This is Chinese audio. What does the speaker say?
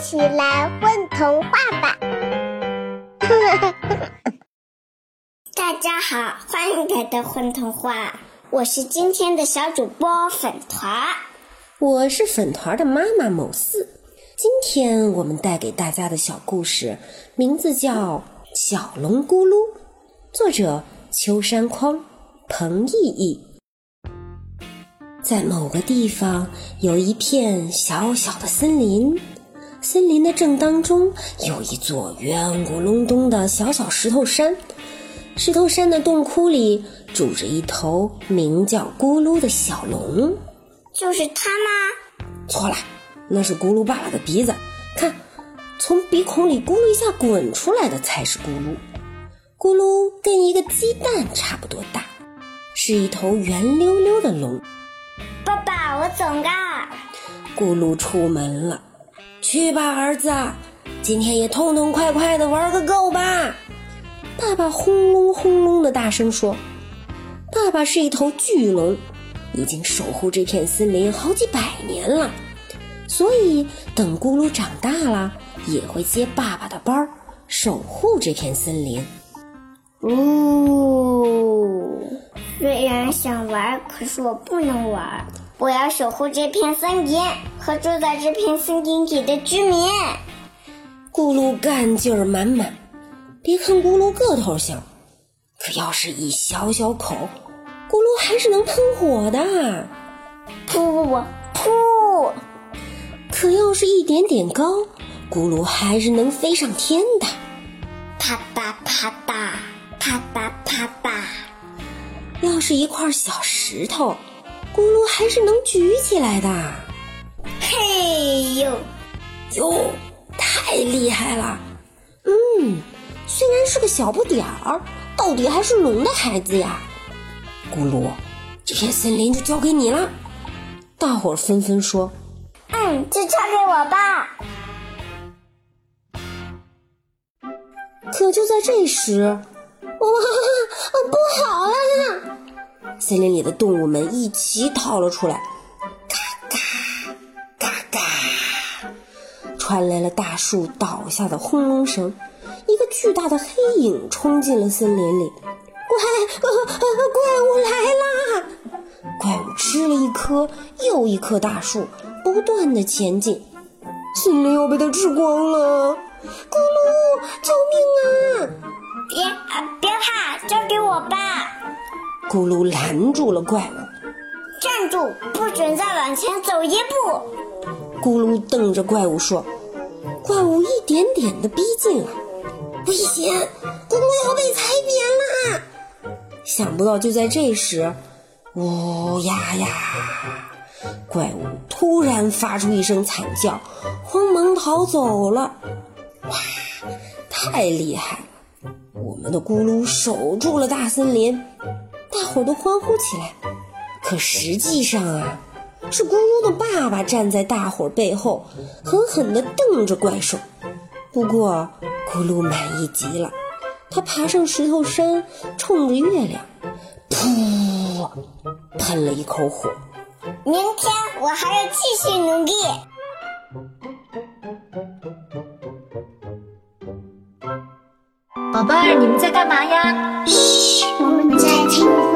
起来混童话吧！大家好，欢迎来到混童话，我是今天的小主播粉团，我是粉团的妈妈某四。今天我们带给大家的小故事名字叫《小龙咕噜》，作者秋山匡、彭毅毅。在某个地方有一片小小的森林，森林的正当中有一座圆咕隆咚的小小石头山。石头山的洞窟里住着一头名叫咕噜的小龙。就是它吗？错了，那是咕噜爸爸的鼻子。看，从鼻孔里咕噜一下滚出来的才是咕噜。咕噜跟一个鸡蛋差不多大，是一头圆溜溜的龙。爸爸，我走啦！咕噜出门了，去吧，儿子，今天也痛痛快快的玩个够吧。爸爸轰隆轰隆的大声说：“爸爸是一头巨龙，已经守护这片森林好几百年了，所以等咕噜长大了，也会接爸爸的班儿，守护这片森林。”呜，虽然想玩，可是我不能玩。我要守护这片森林和住在这片森林里的居民。咕噜干劲儿满满，别看咕噜个头小，可要是一小小口，咕噜还是能喷火的。噗噗！可要是一点点高，咕噜还是能飞上天的。啪嗒啪嗒。啪嗒啪嗒，要是一块小石头，咕噜还是能举起来的。小不点儿，到底还是龙的孩子呀。咕噜，这片森林就交给你了。大伙儿纷纷说：“嗯，就交给我吧。”可就在这时，哇，不好了！森林里的动物们一起逃了出来，嘎嘎嘎嘎，传来了大树倒下的轰隆声。巨大的黑影冲进了森林里，怪怪物来啦！怪物吃了一棵又一棵大树，不断的前进，森林要被它吃光了！咕噜，救命啊！别别怕，交给我吧！咕噜拦住了怪物，站住，不准再往前走一步！咕噜瞪着怪物说：“怪物一点点的逼近了，危险！咕噜要被踩扁了！”想不到就在这时，呜呀呀，怪物突然发出一声惨叫，慌忙逃走了。哇，太厉害了！我们的咕噜守住了大森林，大伙都欢呼起来。可实际上啊，是咕噜的爸爸站在大伙背后，狠狠地瞪着怪兽。不过，咕噜满意极了，他爬上石头山，冲着月亮，噗，喷了一口火。明天我还要继续努力。宝贝儿，你们在干嘛呀？嘘，我们在听。